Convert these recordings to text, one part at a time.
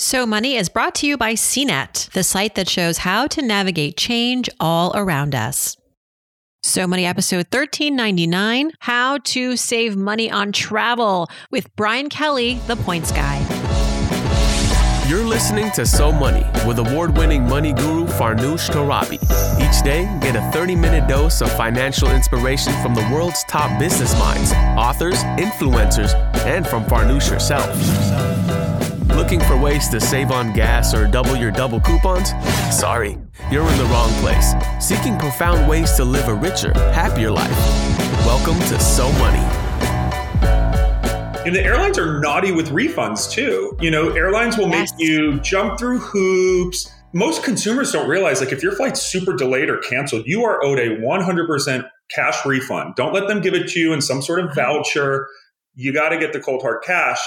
So Money is brought to you by CNET, the site that shows how to navigate change all around us. So Money episode 1399 How to Save Money on Travel with Brian Kelly, the points guy. You're listening to So Money with award winning money guru Farnoosh Torabi. Each day, get a 30 minute dose of financial inspiration from the world's top business minds, authors, influencers, and from Farnoosh herself. Looking for ways to save on gas or double your double coupons? Sorry, you're in the wrong place. Seeking profound ways to live a richer, happier life. Welcome to So Money. And the airlines are naughty with refunds too. You know, airlines will yes. make you jump through hoops. Most consumers don't realize like if your flight's super delayed or canceled, you are owed a 100% cash refund. Don't let them give it to you in some sort of mm-hmm. voucher. You got to get the cold hard cash.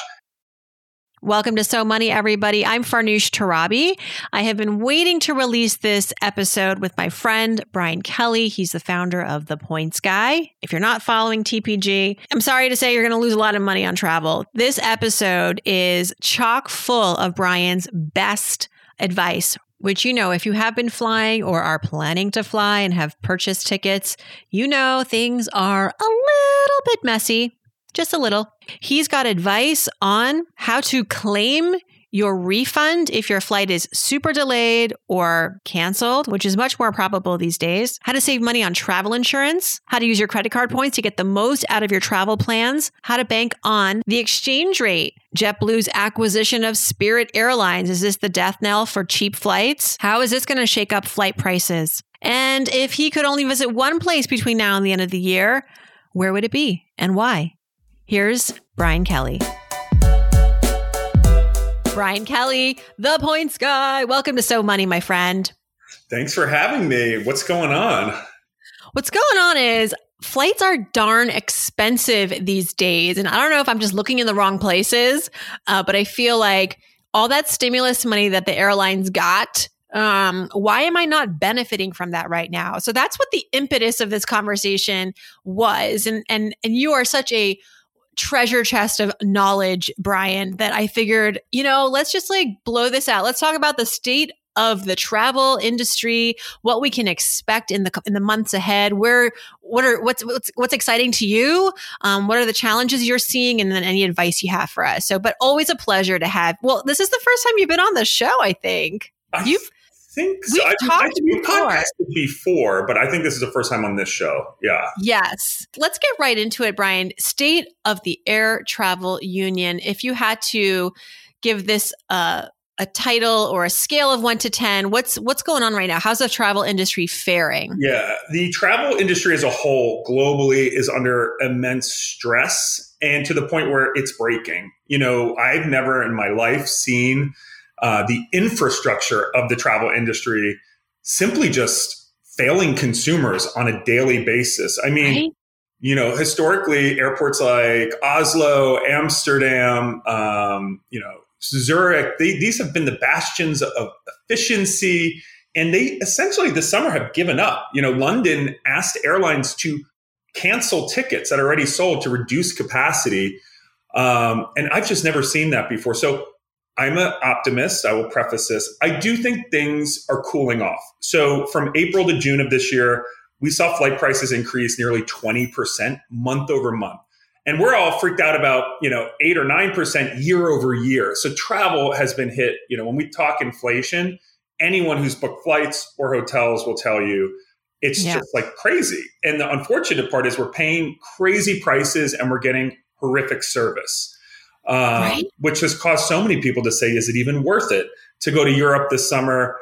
Welcome to So Money, everybody. I'm Farnoosh Torabi. I have been waiting to release this episode with my friend Brian Kelly. He's the founder of The Points Guy. If you're not following TPG, I'm sorry to say you're going to lose a lot of money on travel. This episode is chock full of Brian's best advice which you know, if you have been flying or are planning to fly and have purchased tickets, you know things are a little bit messy just a little. He's got advice on how to claim your refund if your flight is super delayed or canceled, which is much more probable these days, how to save money on travel insurance, how to use your credit card points to get the most out of your travel plans, how to bank on the exchange rate. JetBlue's acquisition of Spirit Airlines. Is this the death knell for cheap flights? How is this going to shake up flight prices? And if he could only visit one place between now and the end of the year, where would it be and why? Here's Brian Kelly. Brian Kelly, the points guy. Welcome to So Money, my friend. Thanks for having me. What's going on? What's going on is flights are darn expensive these days. And I don't know if I'm just looking in the wrong places, uh, but I feel like all that stimulus money that the airlines got um, why am I not benefiting from that right now? So that's what the impetus of this conversation was. And and and you are such a treasure chest of knowledge, Brian, that I figured, you know, let's just like blow this out. Let's talk about the state of the travel industry, what we can expect in the in the months ahead. Where what are what's what's what's exciting to you? Um, what are the challenges you're seeing, and then any advice you have for us. So, but always a pleasure to have. Well, this is the first time you've been on the show. I think you've think so. We've I, talked I, before. podcasted before, but I think this is the first time on this show. Yeah. Yes. Let's get right into it, Brian. State of the Air Travel Union. If you had to give this uh, a title or a scale of one to ten, what's what's going on right now? How's the travel industry faring? Yeah, the travel industry as a whole globally is under immense stress, and to the point where it's breaking. You know, I've never in my life seen uh, the infrastructure of the travel industry simply just failing consumers on a daily basis. I mean, right? you know, historically, airports like Oslo, Amsterdam, um, you know, Zurich, they, these have been the bastions of efficiency. And they essentially this summer have given up. You know, London asked airlines to cancel tickets that are already sold to reduce capacity. Um, and I've just never seen that before. So I'm an optimist. I will preface this. I do think things are cooling off. So from April to June of this year, we saw flight prices increase nearly 20% month over month. And we're all freaked out about, you know, 8 or 9% year over year. So travel has been hit, you know, when we talk inflation, anyone who's booked flights or hotels will tell you it's yeah. just like crazy. And the unfortunate part is we're paying crazy prices and we're getting horrific service uh, right? which has caused so many people to say, "Is it even worth it to go to Europe this summer?"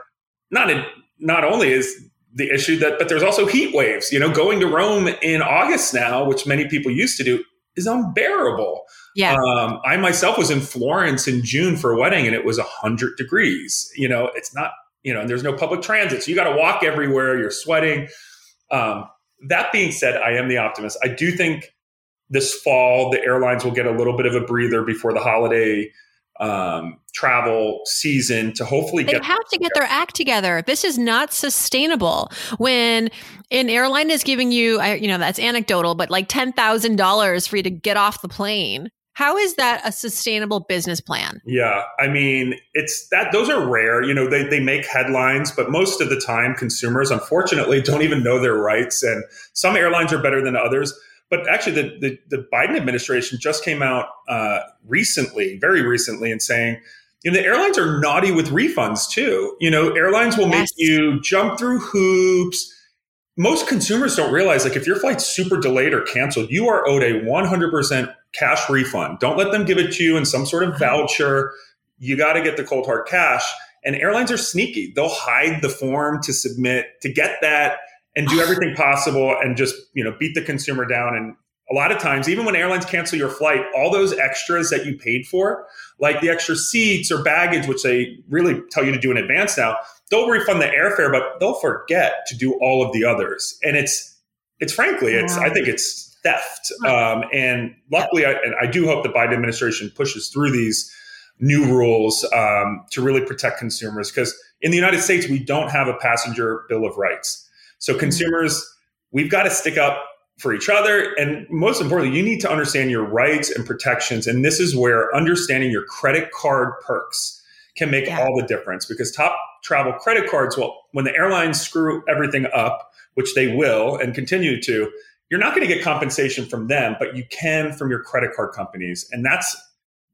Not in, not only is the issue that, but there's also heat waves. You know, going to Rome in August now, which many people used to do, is unbearable. Yeah. Um, I myself was in Florence in June for a wedding, and it was hundred degrees. You know, it's not. You know, and there's no public transit, so you got to walk everywhere. You're sweating. Um, that being said, I am the optimist. I do think this fall, the airlines will get a little bit of a breather before the holiday um, travel season to hopefully they get have to get their act together. This is not sustainable. When an airline is giving you, you know, that's anecdotal, but like ten thousand dollars for you to get off the plane. How is that a sustainable business plan? Yeah, I mean, it's that those are rare. You know, they, they make headlines, but most of the time, consumers unfortunately don't even know their rights. And some airlines are better than others. But actually, the, the, the Biden administration just came out uh, recently, very recently, and saying, you know, the airlines are naughty with refunds too. You know, airlines will yes. make you jump through hoops most consumers don't realize like if your flight's super delayed or canceled, you are owed a 100% cash refund. Don't let them give it to you in some sort of voucher. You got to get the cold hard cash. And airlines are sneaky. They'll hide the form to submit to get that and do everything possible and just, you know, beat the consumer down and a lot of times, even when airlines cancel your flight, all those extras that you paid for, like the extra seats or baggage, which they really tell you to do in advance now, they'll refund the airfare, but they'll forget to do all of the others. And it's, it's frankly, it's, I think it's theft. Um, and luckily, I, and I do hope the Biden administration pushes through these new rules um, to really protect consumers because in the United States, we don't have a passenger bill of rights. So mm-hmm. consumers, we've got to stick up for each other. And most importantly, you need to understand your rights and protections. And this is where understanding your credit card perks can make yeah. all the difference because top travel credit cards, well, when the airlines screw everything up, which they will and continue to, you're not going to get compensation from them, but you can from your credit card companies. And that's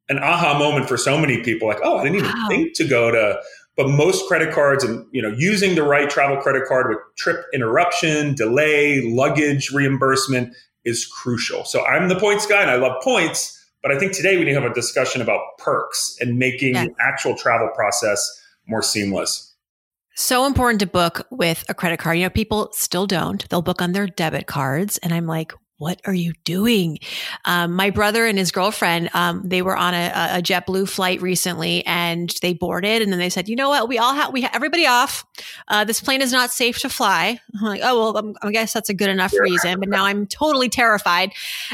an aha moment for so many people like, oh, I didn't even wow. think to go to but most credit cards and you know using the right travel credit card with trip interruption delay luggage reimbursement is crucial so i'm the points guy and i love points but I think today we need to have a discussion about perks and making the actual travel process more seamless. So important to book with a credit card. You know, people still don't. They'll book on their debit cards. And I'm like, what are you doing? Um, my brother and his girlfriend, um, they were on a, a, JetBlue flight recently, and they boarded, and then they said, "You know what? We all have we ha- everybody off. Uh, this plane is not safe to fly." I'm like, "Oh well, I'm, i guess that's a good enough reason." But now I'm totally terrified,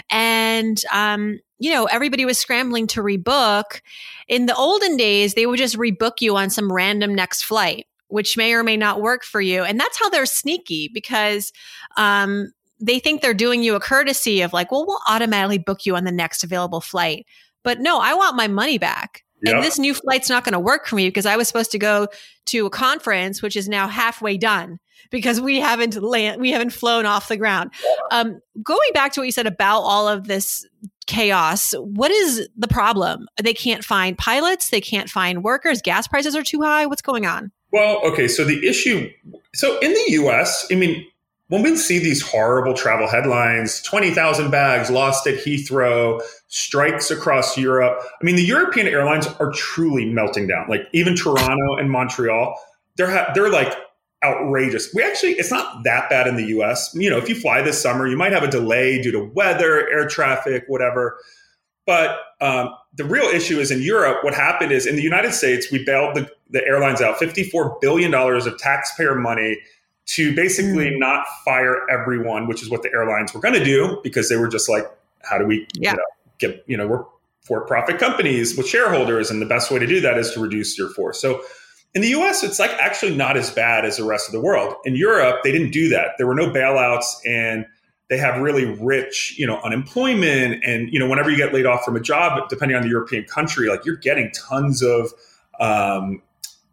and um, you know, everybody was scrambling to rebook. In the olden days, they would just rebook you on some random next flight, which may or may not work for you. And that's how they're sneaky because um, they think they're doing you a courtesy of like, well, we'll automatically book you on the next available flight. But no, I want my money back. Yep. And this new flight's not going to work for me because I was supposed to go to a conference, which is now halfway done because we haven't land, we haven't flown off the ground. Um, going back to what you said about all of this chaos, what is the problem? They can't find pilots, they can't find workers, gas prices are too high. What's going on? Well, okay, so the issue, so in the U.S., I mean, when we see these horrible travel headlines 20,000 bags lost at Heathrow, strikes across Europe. I mean, the European airlines are truly melting down. Like even Toronto and Montreal, they're ha- they're like outrageous. We actually, it's not that bad in the US. You know, if you fly this summer, you might have a delay due to weather, air traffic, whatever. But um, the real issue is in Europe. What happened is in the United States, we bailed the, the airlines out $54 billion of taxpayer money to basically mm. not fire everyone, which is what the airlines were going to do because they were just like, how do we yeah. you know, get, you know, we're for profit companies with shareholders. And the best way to do that is to reduce your force. So in the US, it's like actually not as bad as the rest of the world. In Europe, they didn't do that. There were no bailouts and they have really rich, you know, unemployment. And, you know, whenever you get laid off from a job, depending on the European country, like you're getting tons of, um,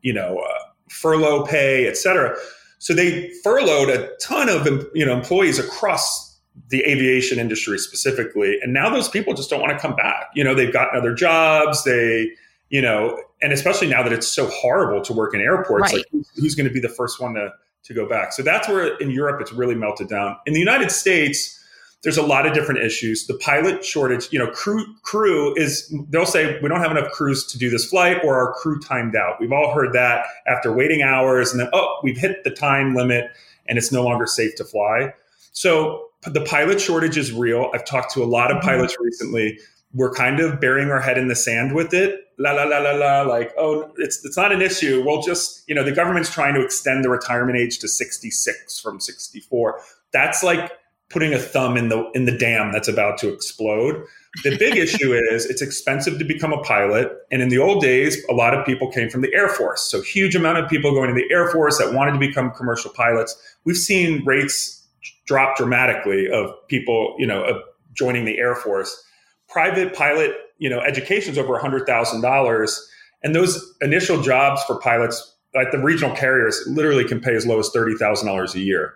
you know, uh, furlough pay, et cetera. So they furloughed a ton of you know employees across the aviation industry specifically, and now those people just don't want to come back. You know, they've gotten other jobs. They, you know, and especially now that it's so horrible to work in airports, right. like who's, who's going to be the first one to to go back? So that's where in Europe it's really melted down. In the United States there's a lot of different issues. The pilot shortage, you know, crew crew is they'll say we don't have enough crews to do this flight or our crew timed out. We've all heard that after waiting hours and then oh, we've hit the time limit and it's no longer safe to fly. So the pilot shortage is real. I've talked to a lot of mm-hmm. pilots recently. We're kind of burying our head in the sand with it. La la la la la like, oh, it's it's not an issue. We'll just, you know, the government's trying to extend the retirement age to 66 from 64. That's like putting a thumb in the in the dam that's about to explode. The big issue is it's expensive to become a pilot, and in the old days, a lot of people came from the Air Force. So huge amount of people going to the Air Force that wanted to become commercial pilots. We've seen rates drop dramatically of people, you know, of joining the Air Force. Private pilot you know, education is over $100,000. And those initial jobs for pilots at the regional carriers literally can pay as low as $30,000 a year.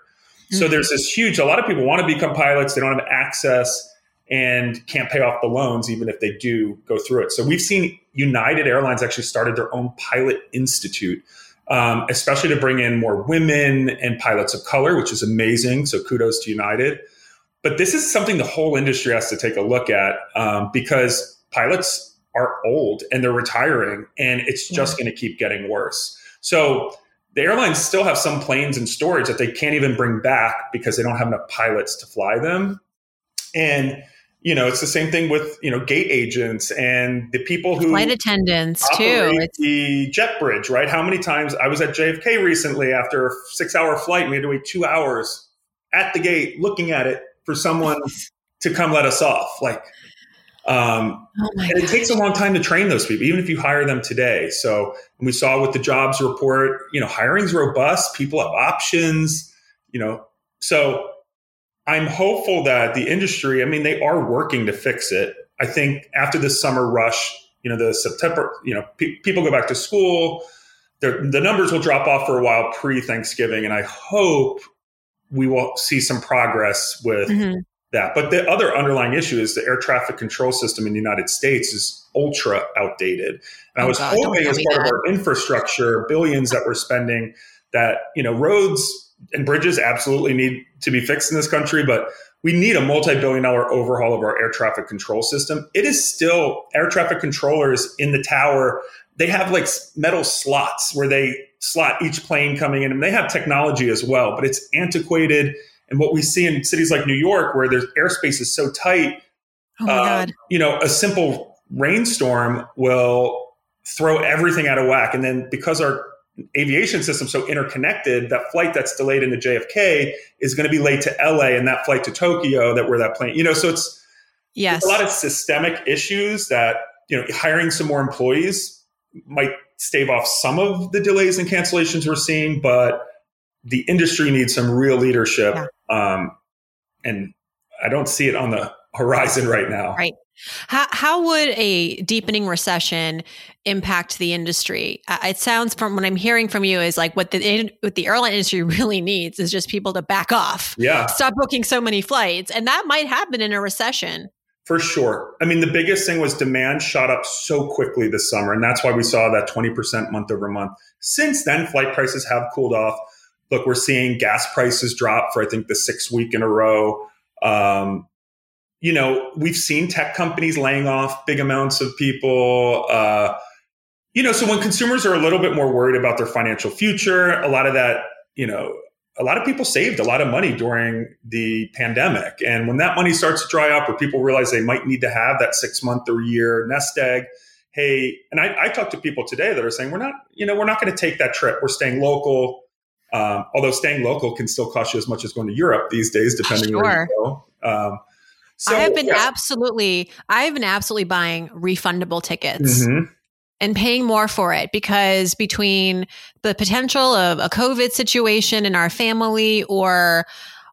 Mm-hmm. So there's this huge, a lot of people want to become pilots. They don't have access and can't pay off the loans, even if they do go through it. So we've seen United Airlines actually started their own pilot institute, um, especially to bring in more women and pilots of color, which is amazing. So kudos to United. But this is something the whole industry has to take a look at um, because pilots are old and they're retiring, and it's just yeah. going to keep getting worse. So the airlines still have some planes in storage that they can't even bring back because they don't have enough pilots to fly them. And you know, it's the same thing with you know gate agents and the people who flight attendants too. the jet bridge, right? How many times I was at JFK recently after a six-hour flight, we had to wait two hours at the gate looking at it for someone to come let us off. Like, um, oh and it takes a long time to train those people, even if you hire them today. So we saw with the jobs report, you know, hiring's robust. People have options. You know, so I'm hopeful that the industry, I mean, they are working to fix it. I think after the summer rush, you know, the September, you know, pe- people go back to school, the numbers will drop off for a while pre Thanksgiving. And I hope we will see some progress with mm-hmm. That. But the other underlying issue is the air traffic control system in the United States is ultra outdated. And oh I was God, hoping as part that. of our infrastructure, billions that we're spending, that, you know, roads and bridges absolutely need to be fixed in this country, but we need a multi-billion dollar overhaul of our air traffic control system. It is still air traffic controllers in the tower. They have like metal slots where they slot each plane coming in and they have technology as well, but it's antiquated. And what we see in cities like New York, where there's airspace is so tight, oh uh, you know, a simple rainstorm will throw everything out of whack. And then because our aviation system so interconnected that flight that's delayed into JFK is going to be late to LA and that flight to Tokyo that where that plane, you know, so it's yes. a lot of systemic issues that, you know, hiring some more employees might stave off some of the delays and cancellations we're seeing, but the industry needs some real leadership. Yeah. Um, and I don't see it on the horizon right now. Right. How, how would a deepening recession impact the industry? It sounds from what I'm hearing from you is like what the what the airline industry really needs is just people to back off. Yeah. Stop booking so many flights. And that might happen in a recession. For sure. I mean, the biggest thing was demand shot up so quickly this summer. And that's why we saw that 20% month over month. Since then, flight prices have cooled off. Look, we're seeing gas prices drop for, I think, the sixth week in a row. Um, you know, we've seen tech companies laying off big amounts of people. Uh, you know, so when consumers are a little bit more worried about their financial future, a lot of that, you know, a lot of people saved a lot of money during the pandemic. And when that money starts to dry up or people realize they might need to have that six month or year nest egg, hey, and I, I talked to people today that are saying, we're not, you know, we're not going to take that trip. We're staying local. Um, although staying local can still cost you as much as going to Europe these days, depending sure. where you go. Um, so, I have been yeah. absolutely, I have been absolutely buying refundable tickets. Mm-hmm. And paying more for it because between the potential of a COVID situation in our family or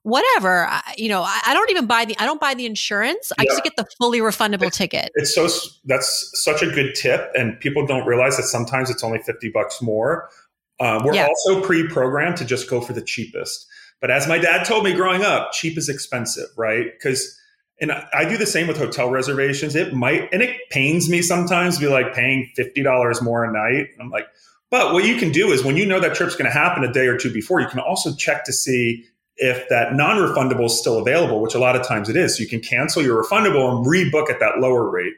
whatever you know I, don't even buy the i don't buy the insurance i just get the fully refundable it's, ticket it's so that's such a good tip and people don't realize that sometimes it's only 50 bucks more uh, we're yeah. also pre-programmed to just go for the cheapest but as my dad told me growing up cheap is expensive right because and I do the same with hotel reservations. It might, and it pains me sometimes to be like paying $50 more a night. I'm like, but what you can do is when you know that trip's going to happen a day or two before, you can also check to see if that non refundable is still available, which a lot of times it is. So you can cancel your refundable and rebook at that lower rate.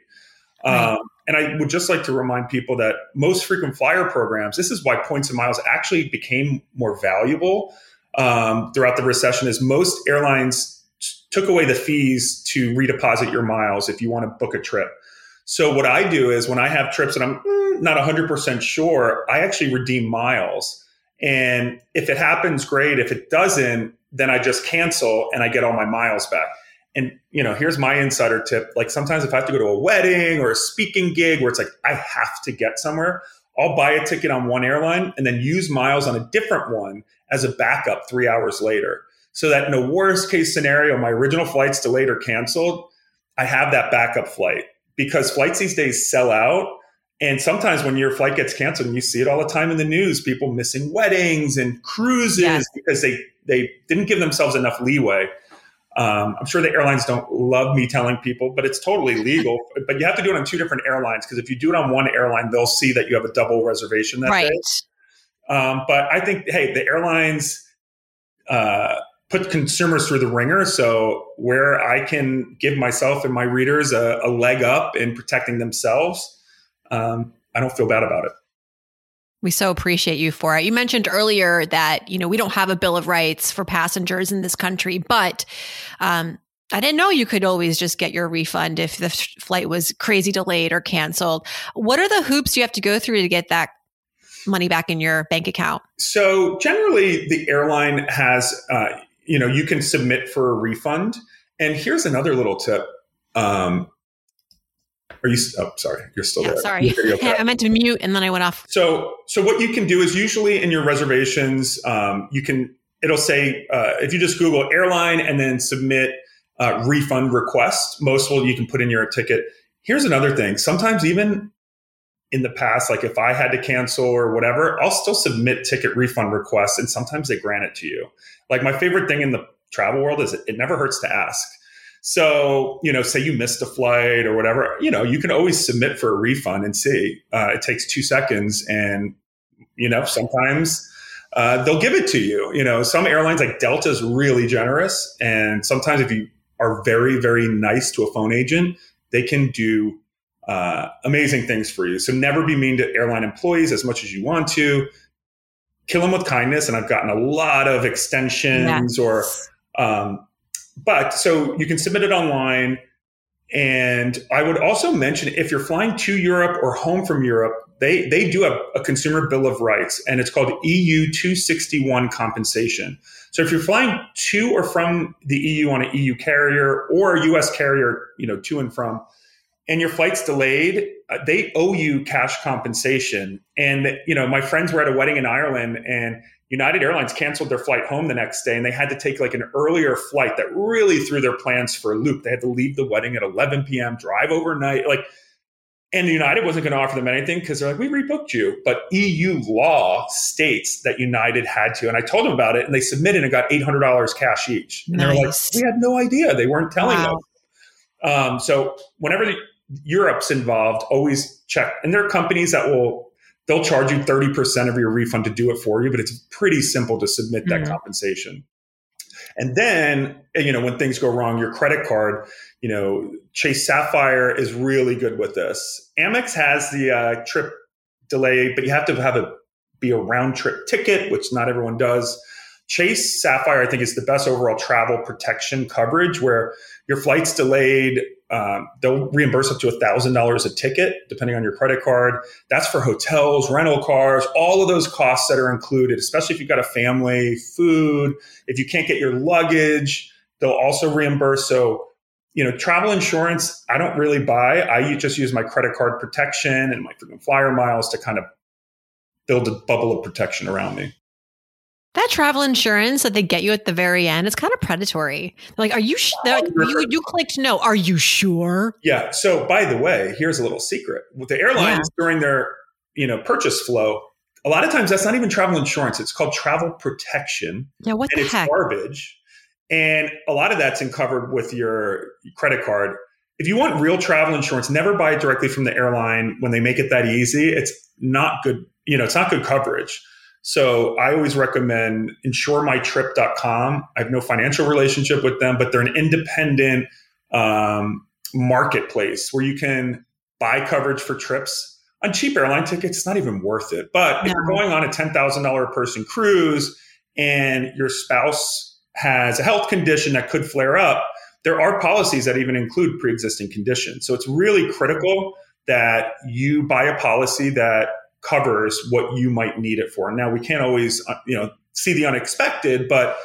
Right. Um, and I would just like to remind people that most frequent flyer programs, this is why points and miles actually became more valuable um, throughout the recession, is most airlines took away the fees to redeposit your miles if you want to book a trip. So what I do is when I have trips and I'm mm, not 100% sure, I actually redeem miles. And if it happens, great. If it doesn't, then I just cancel and I get all my miles back. And you know, here's my insider tip. Like sometimes if I have to go to a wedding or a speaking gig where it's like I have to get somewhere, I'll buy a ticket on one airline and then use miles on a different one as a backup 3 hours later so that in a worst case scenario, my original flight's delayed or canceled, I have that backup flight. because flights these days sell out. And sometimes when your flight gets canceled, and you see it all the time in the news, people missing weddings and cruises yes. because they they didn't give themselves enough leeway. Um, I'm sure the airlines don't love me telling people, but it's totally legal. but you have to do it on two different airlines because if you do it on one airline, they'll see that you have a double reservation that right. day. Um, but I think, hey, the airlines uh, put consumers through the ringer. So where I can give myself and my readers a, a leg up in protecting themselves, um, I don't feel bad about it. We so appreciate you for it. You mentioned earlier that, you know, we don't have a bill of rights for passengers in this country, but um, I didn't know you could always just get your refund if the flight was crazy delayed or canceled. What are the hoops you have to go through to get that money back in your bank account? So generally, the airline has, uh, you know, you can submit for a refund. And here's another little tip. Um, are you? Oh, sorry, you're still yeah, there. Sorry, okay. I meant to mute and then I went off. So, so what you can do is usually in your reservations, um, you can. It'll say uh, if you just Google airline and then submit uh, refund request. Most will you can put in your ticket. Here's another thing. Sometimes even in the past, like if I had to cancel or whatever, I'll still submit ticket refund requests, and sometimes they grant it to you. Like my favorite thing in the travel world is it, it never hurts to ask. So, you know, say you missed a flight or whatever, you know, you can always submit for a refund and see. Uh, it takes two seconds, and you know, sometimes uh, they'll give it to you. You know, some airlines like Delta is really generous, and sometimes if you are very, very nice to a phone agent, they can do uh, amazing things for you. So never be mean to airline employees as much as you want to. Kill them with kindness, and I've gotten a lot of extensions or um, but so you can submit it online. And I would also mention if you're flying to Europe or home from Europe, they, they do have a consumer bill of rights and it's called EU 261 compensation. So if you're flying to or from the EU on an EU carrier or a US carrier, you know, to and from, and your flight's delayed, uh, they owe you cash compensation. And, you know, my friends were at a wedding in Ireland and United Airlines canceled their flight home the next day and they had to take like an earlier flight that really threw their plans for a loop. They had to leave the wedding at 11 p.m., drive overnight. Like, and United wasn't going to offer them anything because they're like, we rebooked you. But EU law states that United had to. And I told them about it and they submitted and got $800 cash each. And nice. they're like, we had no idea. They weren't telling wow. us. Um, so whenever the, Europe's involved, always check. And there are companies that will they'll charge you 30% of your refund to do it for you, but it's pretty simple to submit that mm-hmm. compensation. And then, you know, when things go wrong, your credit card, you know, Chase Sapphire is really good with this. Amex has the uh, trip delay, but you have to have a be a round trip ticket, which not everyone does. Chase Sapphire, I think, is the best overall travel protection coverage where your flight's delayed um, they'll reimburse up to $1,000 a ticket, depending on your credit card. That's for hotels, rental cars, all of those costs that are included, especially if you've got a family, food. If you can't get your luggage, they'll also reimburse. So, you know, travel insurance, I don't really buy. I just use my credit card protection and my frequent flyer miles to kind of build a bubble of protection around me. That travel insurance that they get you at the very end, it's kind of predatory. They're like, are you, sh-? like, you, you clicked no. Are you sure? Yeah. So by the way, here's a little secret with the airlines yeah. during their, you know, purchase flow. A lot of times that's not even travel insurance. It's called travel protection. Yeah. What and the it's heck? garbage. And a lot of that's covered with your credit card. If you want real travel insurance, never buy it directly from the airline when they make it that easy. It's not good. You know, it's not good coverage. So I always recommend insuremytrip.com. I have no financial relationship with them, but they're an independent um, marketplace where you can buy coverage for trips on cheap airline tickets. It's not even worth it. But no. if you're going on a $10,000 person cruise and your spouse has a health condition that could flare up, there are policies that even include pre-existing conditions. So it's really critical that you buy a policy that covers what you might need it for. Now we can't always, uh, you know, see the unexpected, but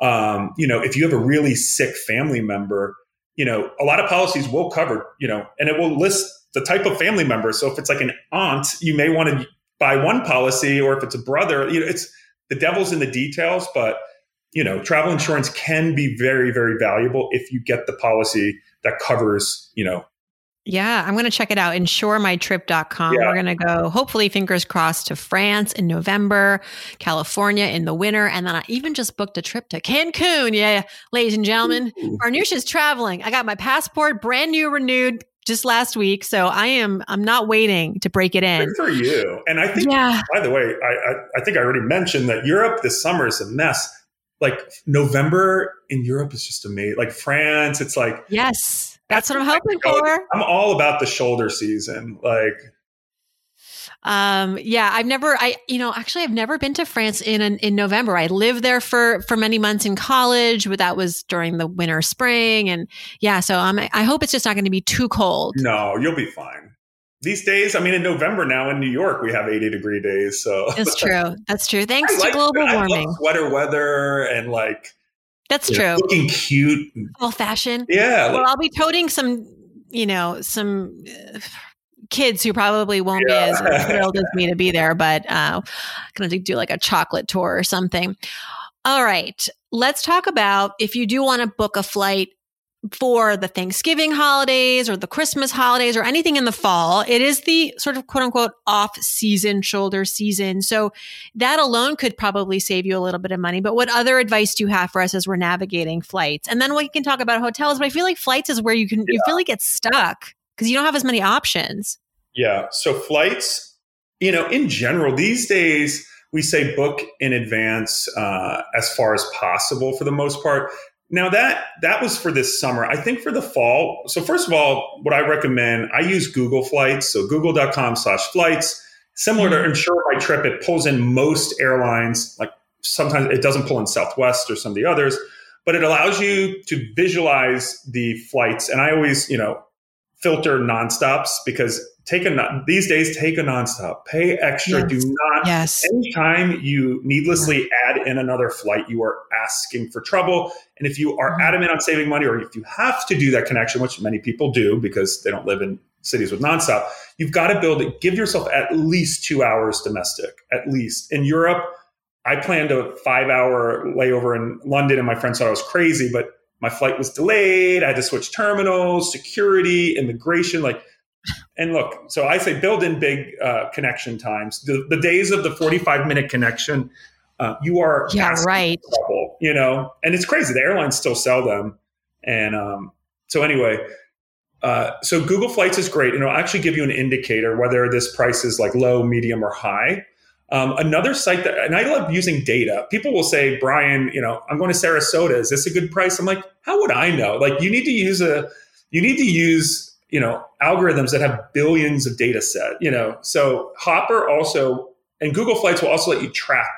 um, you know, if you have a really sick family member, you know, a lot of policies will cover, you know, and it will list the type of family member. So if it's like an aunt, you may want to buy one policy, or if it's a brother, you know, it's the devil's in the details, but you know, travel insurance can be very, very valuable if you get the policy that covers, you know, Yeah, I'm going to check it out. InsureMyTrip.com. Yeah. We're going to go, hopefully, fingers crossed, to France in November, California in the winter. And then I even just booked a trip to Cancun. Yeah, ladies and gentlemen, is traveling. I got my passport brand new, renewed just last week. So I am, I'm not waiting to break it in. Good for you. And I think, Yeah. by the way, I, I, I think I already mentioned that Europe this summer is a mess. Like November in Europe is just amazing. Like France, it's like Yes. That's what I'm hoping for. I'm all about the shoulder season. Like Um, yeah, I've never, I, you know, actually, I've never been to France in in November. I lived there for for many months in college, but that was during the winter, spring, and yeah. So um, I hope it's just not going to be too cold. no, you'll be fine. These days, I mean, in November now in New York, we have 80 degree days. So That's true. That's true. Thanks I to like global warming. sweater weather and like That's true. looking cute. Old fashioned. Yeah, Well, I'll be toting some, you know, some uh, kids who probably won't Yeah. be as thrilled as me to be there, but uh, going to do like a chocolate tour or something. All right, let's talk about if you do want to book a flight for the Thanksgiving holidays or the Christmas holidays or anything in the fall. It is the sort of quote unquote off season, shoulder season. So that alone could probably save you a little bit of money. But what other advice do you have for us as we're navigating flights? And then we can talk about hotels. But I feel like flights is where you can, you feel like get stuck because you don't have as many options. Yeah. So flights, you know, in general, these days we say book in advance uh, as far as possible for the most part. Now that that was for this summer. I think for the fall. So first of all, what I recommend, I use Google Flights. So google.com slash flights. Similar to mm-hmm. Insure My Trip, it pulls in most airlines. Like sometimes it doesn't pull in Southwest or some of the others, but it allows you to visualize the flights. And I always, you know, filter nonstops because take a non- these days take a nonstop pay extra Yes. do not Yes. anytime you needlessly add in another flight you are asking for trouble and if you are Mhm. adamant on saving money or if you have to do that connection which many people do because they don't live in cities with nonstop you've got to build it give yourself at least two hours domestic at least in europe i planned a five hour layover in london and my friends thought i was crazy but my flight was delayed. I had to switch terminals, security, immigration. Like, and look, so I say build in big uh, connection times. The, the days of the 45 minute connection, uh, you are Yeah, right. trouble, you know, and it's crazy. The airlines still sell them. And um, so, anyway, uh, so Google Flights is great, and it'll actually give you an indicator whether this price is like low, medium, or high. Um, another site that, and I love using data. People will say, Brian, you know, I'm going to Sarasota. Is this a good price? I'm like, how would I know? Like, you need to use a, you need to use, you know, algorithms that have billions of data set. You know, so Hopper also and Google Flights will also let you track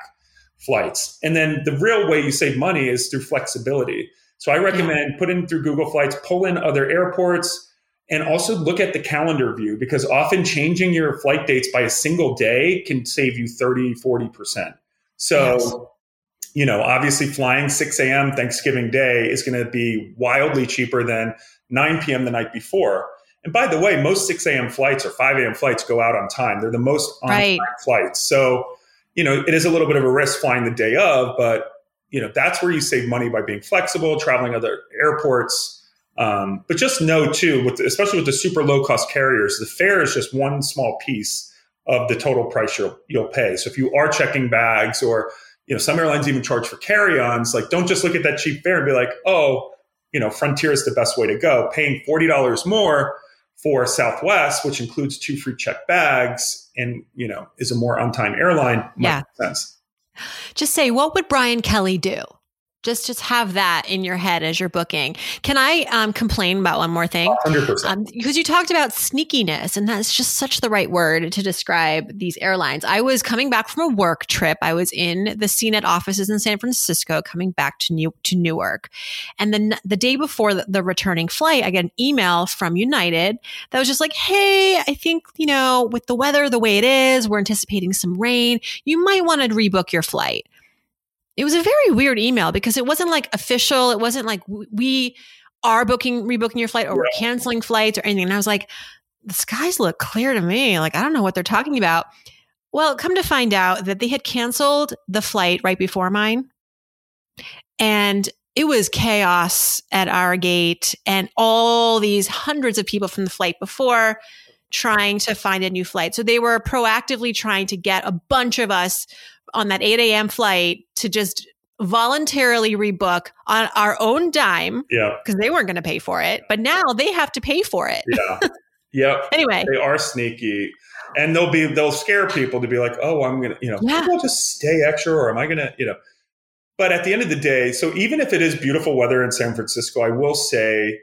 flights. And then the real way you save money is through flexibility. So I recommend put in through Google Flights, pull in other airports, and also look at the calendar view because often changing your flight dates by a single day can save you 30, 40%. So, Yes. you know, obviously flying 6 a.m. Thanksgiving Day is going to be wildly cheaper than 9 p.m. the night before. And by the way, most 6 a.m. flights or 5 a.m. flights go out on time. They're the most on time Right. flights. So, you know, it is a little bit of a risk flying the day of, but, you know, that's where you save money by being flexible, traveling other airports. Um, but just know too, with especially with the super low cost carriers, the fare is just one small piece of the total price you'll you'll pay. So if you are checking bags, or you know, some airlines even charge for carry-ons, like don't just look at that cheap fare and be like, oh, you know, Frontier is the best way to go. Paying forty dollars more for Southwest, which includes two free check bags, and you know, is a more on-time airline. Yeah. sense. Just say, what would Brian Kelly do? Just just have that in your head as you're booking. Can I um, complain about one more thing? Hundred percent. Um, because you talked about sneakiness, and that's just such the right word to describe these airlines. I was coming back from a work trip. I was in the CNET offices in San Francisco, coming back to New to Newark, and then the day before the, the returning flight, I get an email from United that was just like, "Hey, I think you know, with the weather the way it is, we're anticipating some rain. You might want to rebook your flight." It was a very weird email because it wasn't like official. It wasn't like we are booking, rebooking your flight or we're canceling flights or anything. And I was like, the skies look clear to me. Like, I don't know what they're talking about. Well, come to find out that they had canceled the flight right before mine. And it was chaos at our gate and all these hundreds of people from the flight before trying to find a new flight. So they were proactively trying to get a bunch of us on that 8 a.m. flight to just voluntarily rebook on our own dime. Yeah. Because they weren't going to pay for it. But now they have to pay for it. Yeah. Yep. anyway. They are sneaky. And they'll be they'll scare people to be like, oh, I'm gonna, you know, Yeah. I'll just stay extra or am I gonna, you know. But at the end of the day, so even if it is beautiful weather in San Francisco, I will say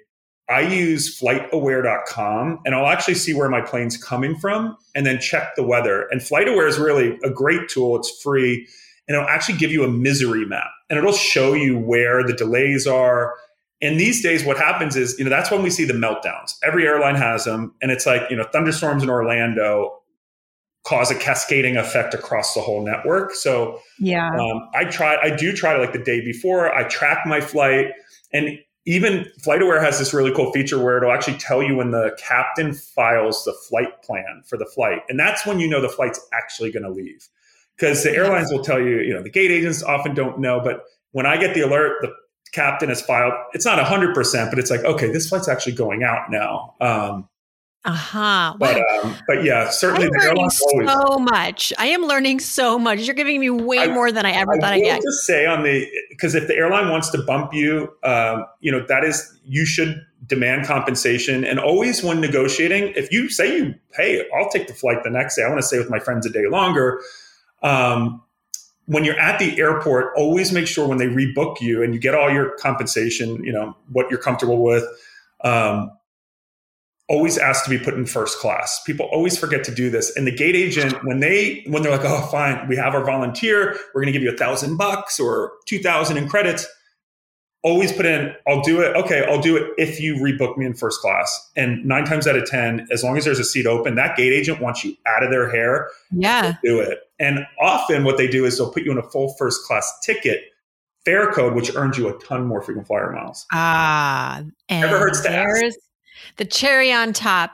I use flightaware.com and I'll actually see where my plane's coming from and then check the weather. And FlightAware is really a great tool. It's free and it'll actually give you a misery map and it'll show you where the delays are. And these days, what happens is, you know, that's when we see the meltdowns. Every airline has them. And it's like, you know, thunderstorms in Orlando cause a cascading effect across the whole network. So Yeah. um, I try, I do try to like the day before, I track my flight. And even FlightAware has this really cool feature where it'll actually tell you when the captain files the flight plan for the flight. And that's when you know the flight's actually going to leave. Because the airlines will tell you, you know, the gate agents often don't know. But when I get the alert, the captain has filed, it's not 100%, but it's like, okay, this flight's actually going out now. Um, Uh-huh. but, um, but yeah, certainly I'm learning so much. I am learning so much. You're giving me way I- more than I ever thought I I'd get. just say on the because if the airline wants to bump you, um, you know that is you should demand compensation and always when negotiating, if you say you hey, I'll take the flight the next day. I want to stay with my friends a day longer. Um, when you're at the airport, always make sure when they rebook you and you get all your compensation, you know what you're comfortable with. Um, always ask to be put in first class. People always forget to do this. And the gate agent, when they when they're like, oh fine, we have our volunteer, we're gonna give you a thousand bucks or two thousand in credits. Always put in, I'll do it. Okay, I'll do it if you rebook me in first class. And nine times out of ten, as long as there's a seat open, that gate agent wants you out of their hair Yeah. do it. And often what they do is they'll put you in a full first class ticket, fare code, which earns you a ton more frequent flyer miles. Ah, and Never hurts to ask. The cherry on top.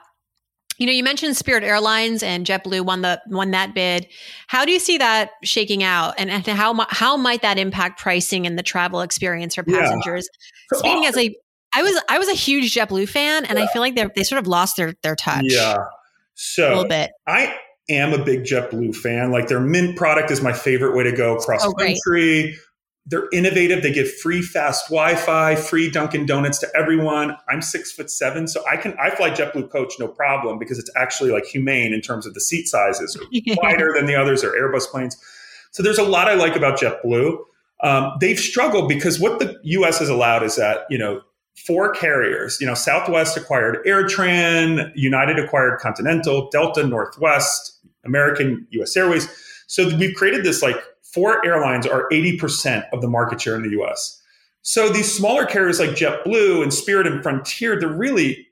You know, you mentioned Spirit Airlines and JetBlue won the won that bid. How do you see that shaking out, and, and how how might that impact pricing and the travel experience for Yeah. passengers? So Speaking as a, I was I was a huge JetBlue fan, and I feel like they they sort of lost their their touch yeah. so a little bit. I am a big JetBlue fan. Like their Mint product is my favorite way to go cross Oh, country. They're innovative. They give free fast Wi-Fi, free Dunkin' Donuts to everyone. I'm six foot seven, so I can I fly JetBlue coach no problem because it's actually like humane in terms of the seat sizes. wider than the others or Airbus planes. So there's a lot I like about JetBlue. Um, they've struggled because what the U.S. has allowed is that you know four carriers. You know, Southwest acquired AirTran, United acquired Continental, Delta, Northwest, American, U.S. Airways. So we've created this like four airlines are 80% of the market share in the U.S. So these smaller carriers like JetBlue and Spirit and Frontier, they're really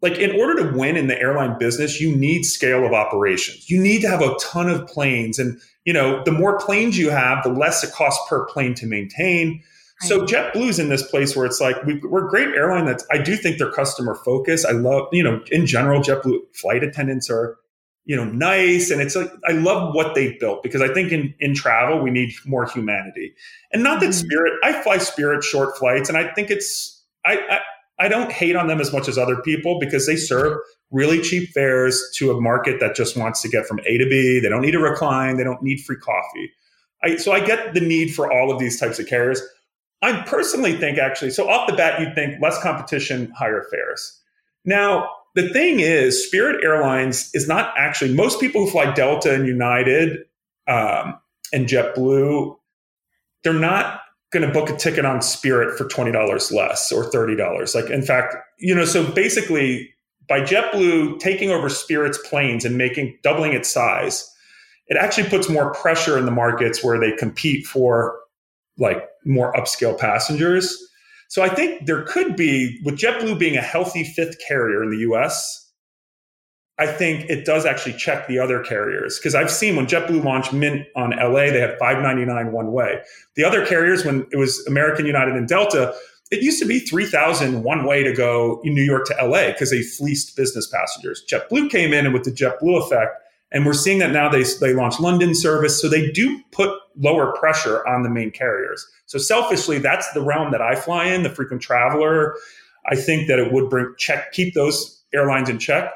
like in order to win in the airline business, you need scale of operations. You need to have a ton of planes, and you know the more planes you have, the less it costs per plane to maintain. So JetBlue's in this place where it's like we, we're a great airline. That's I do think they're customer focused. I love you know in general JetBlue flight attendants are you know nice, and it's like I love what they've built because I think in in travel we need more humanity, and not that Mhm. Spirit. I fly Spirit short flights, and I think it's I, I I don't hate on them as much as other people because they serve really cheap fares to a market that just wants to get from A to B. They don't need a recline. They don't need free coffee. I, so I get the need for all of these types of carriers. I personally think actually, so off the bat, you'd think less competition, higher fares. Now, the thing is, Spirit Airlines is not actually, most people who fly Delta and United um, and JetBlue, they're not going to book a ticket on Spirit for $20 less or $30. Like, in fact, you know, so basically, by JetBlue taking over Spirit's planes and making doubling its size, it actually puts more pressure in the markets where they compete for like more upscale passengers. So I think there could be, with JetBlue being a healthy fifth carrier in the US, I think it does actually check the other carriers. Because I've seen when JetBlue launched Mint on LA, they had 599 one way. The other carriers, when it was American United and Delta, it used to be 3,000 one way to go in New York to LA because they fleeced business passengers. JetBlue came in and with the JetBlue effect, And we're seeing that now they, they launch London service. So they do put lower pressure on the main carriers. So selfishly, that's the realm that I fly in, the frequent traveler. I think that it would bring check, keep those airlines in check,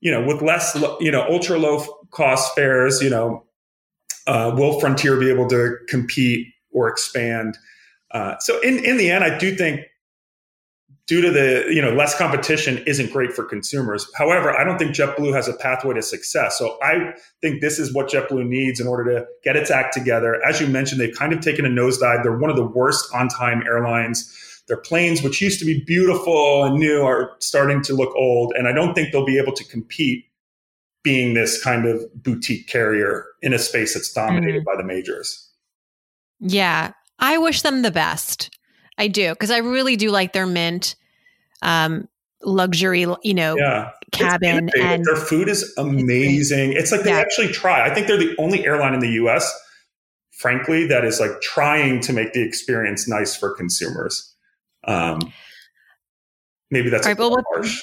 you know, with less, you know, ultra low cost fares, you know, uh, will Frontier be able to compete or expand? Uh, so in, in the end, I do think due to the you know less competition isn't great for consumers. However, I don't think JetBlue has a pathway to success. So I think this is what JetBlue needs in order to get its act together. As you mentioned, they've kind of taken a nosedive. They're one of the worst on-time airlines. Their planes, which used to be beautiful and new, are starting to look old, and I don't think they'll be able to compete being this kind of boutique carrier in a space that's dominated mm. by the majors. Yeah, I wish them the best. I do because I really do like their mint um, luxury, you know, yeah. cabin. And their food is amazing. It's, it's like they yeah. actually try. I think they're the only airline in the U.S. Frankly, that is like trying to make the experience nice for consumers. Um, maybe that's right, well, harsh.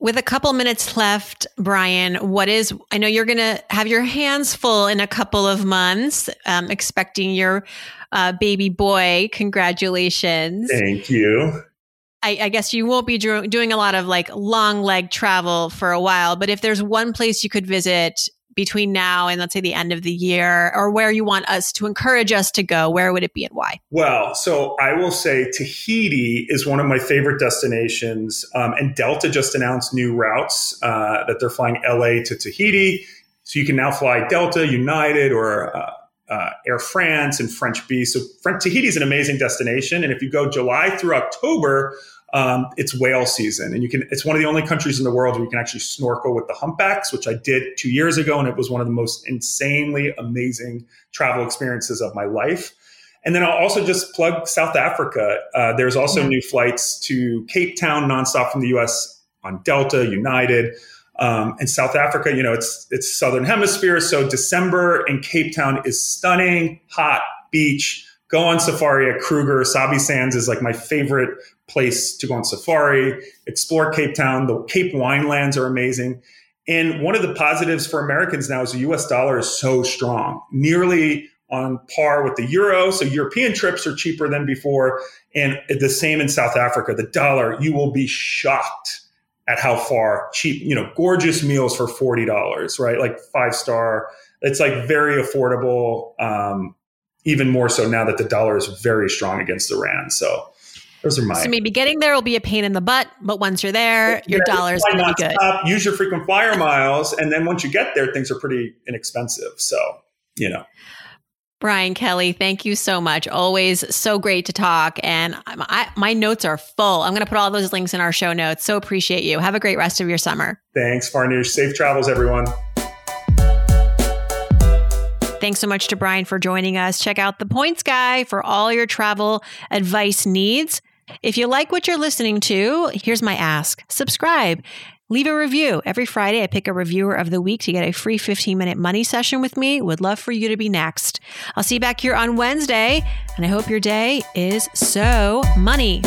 With a couple minutes left, Brian, what is, I know you're going to have your hands full in a couple of months, um, expecting your uh, baby boy. Congratulations. Thank you. I, I, guess you won't be doing a lot of like long leg travel for a while, but if there's one place you could visit between now and let's say the end of the year, or where you want us to encourage us to go, where would it be and why? Well, so I will say Tahiti is one of my favorite destinations, um, and Delta just announced new routes uh, that they're flying LA to Tahiti. So you can now fly Delta, United, or uh, uh, Air France and French Bee. So Tahiti is an amazing destination, and if you go July through October, um, it's whale season, and you can. It's one of the only countries in the world where you can actually snorkel with the humpbacks, which I did two years ago, and it was one of the most insanely amazing travel experiences of my life. And then I'll also just plug South Africa. Uh, there's also mm-hmm. new flights to Cape Town nonstop from the U.S. on Delta, United. Um, and South Africa, you know, it's it's southern hemisphere, so December in Cape Town is stunning, hot beach. Go on safari at Kruger. Sabi Sands is like my favorite place to go on safari. Explore Cape Town. The Cape winelands are amazing. And one of the positives for Americans now is the US dollar is so strong, nearly on par with the euro. So European trips are cheaper than before. And the same in South Africa. The dollar, you will be shocked at how far cheap, you know, gorgeous meals for $40, right? Like five star. It's like very affordable. Um, even more so now that the dollar is very strong against the rand. So those are my. So maybe getting there will be a pain in the butt, but once you're there, your yeah, dollar is going to be good. Stop, use your frequent flyer miles, and then once you get there, things are pretty inexpensive. So you know. Brian Kelly, thank you so much. Always so great to talk. And I, my notes are full. I'm going to put all those links in our show notes. So appreciate you. Have a great rest of your summer. Thanks, Farnoosh. Safe travels, everyone. Thanks so much to Brian for joining us. Check out the Points Guy for all your travel advice needs. If you like what you're listening to, here's my ask subscribe. Leave a review. Every Friday, I pick a reviewer of the week to get a free 15 minute money session with me. Would love for you to be next. I'll see you back here on Wednesday, and I hope your day is so money.